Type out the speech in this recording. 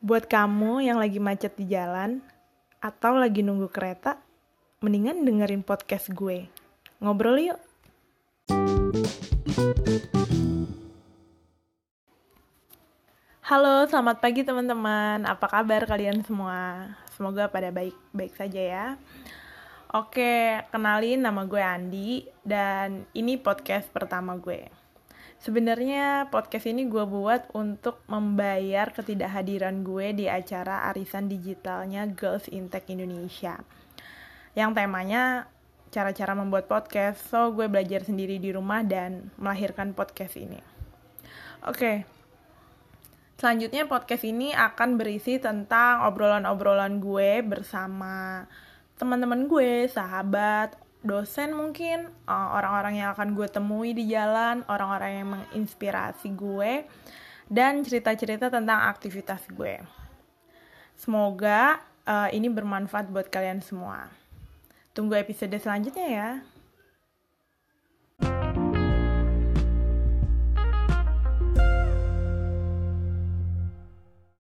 Buat kamu yang lagi macet di jalan atau lagi nunggu kereta, mendingan dengerin podcast gue. Ngobrol yuk. Halo, selamat pagi teman-teman. Apa kabar kalian semua? Semoga pada baik-baik saja ya. Oke, kenalin nama gue Andi dan ini podcast pertama gue. Sebenarnya podcast ini gue buat untuk membayar ketidakhadiran gue di acara arisan digitalnya Girls in Tech Indonesia. Yang temanya cara-cara membuat podcast, so gue belajar sendiri di rumah dan melahirkan podcast ini. Oke, Selanjutnya podcast ini akan berisi tentang obrolan-obrolan gue bersama teman-teman gue, sahabat, dosen mungkin, eh, orang-orang yang akan gue temui di jalan, orang-orang yang menginspirasi gue, dan cerita-cerita tentang aktivitas gue. Semoga uh, ini bermanfaat buat kalian semua. Tunggu episode selanjutnya ya.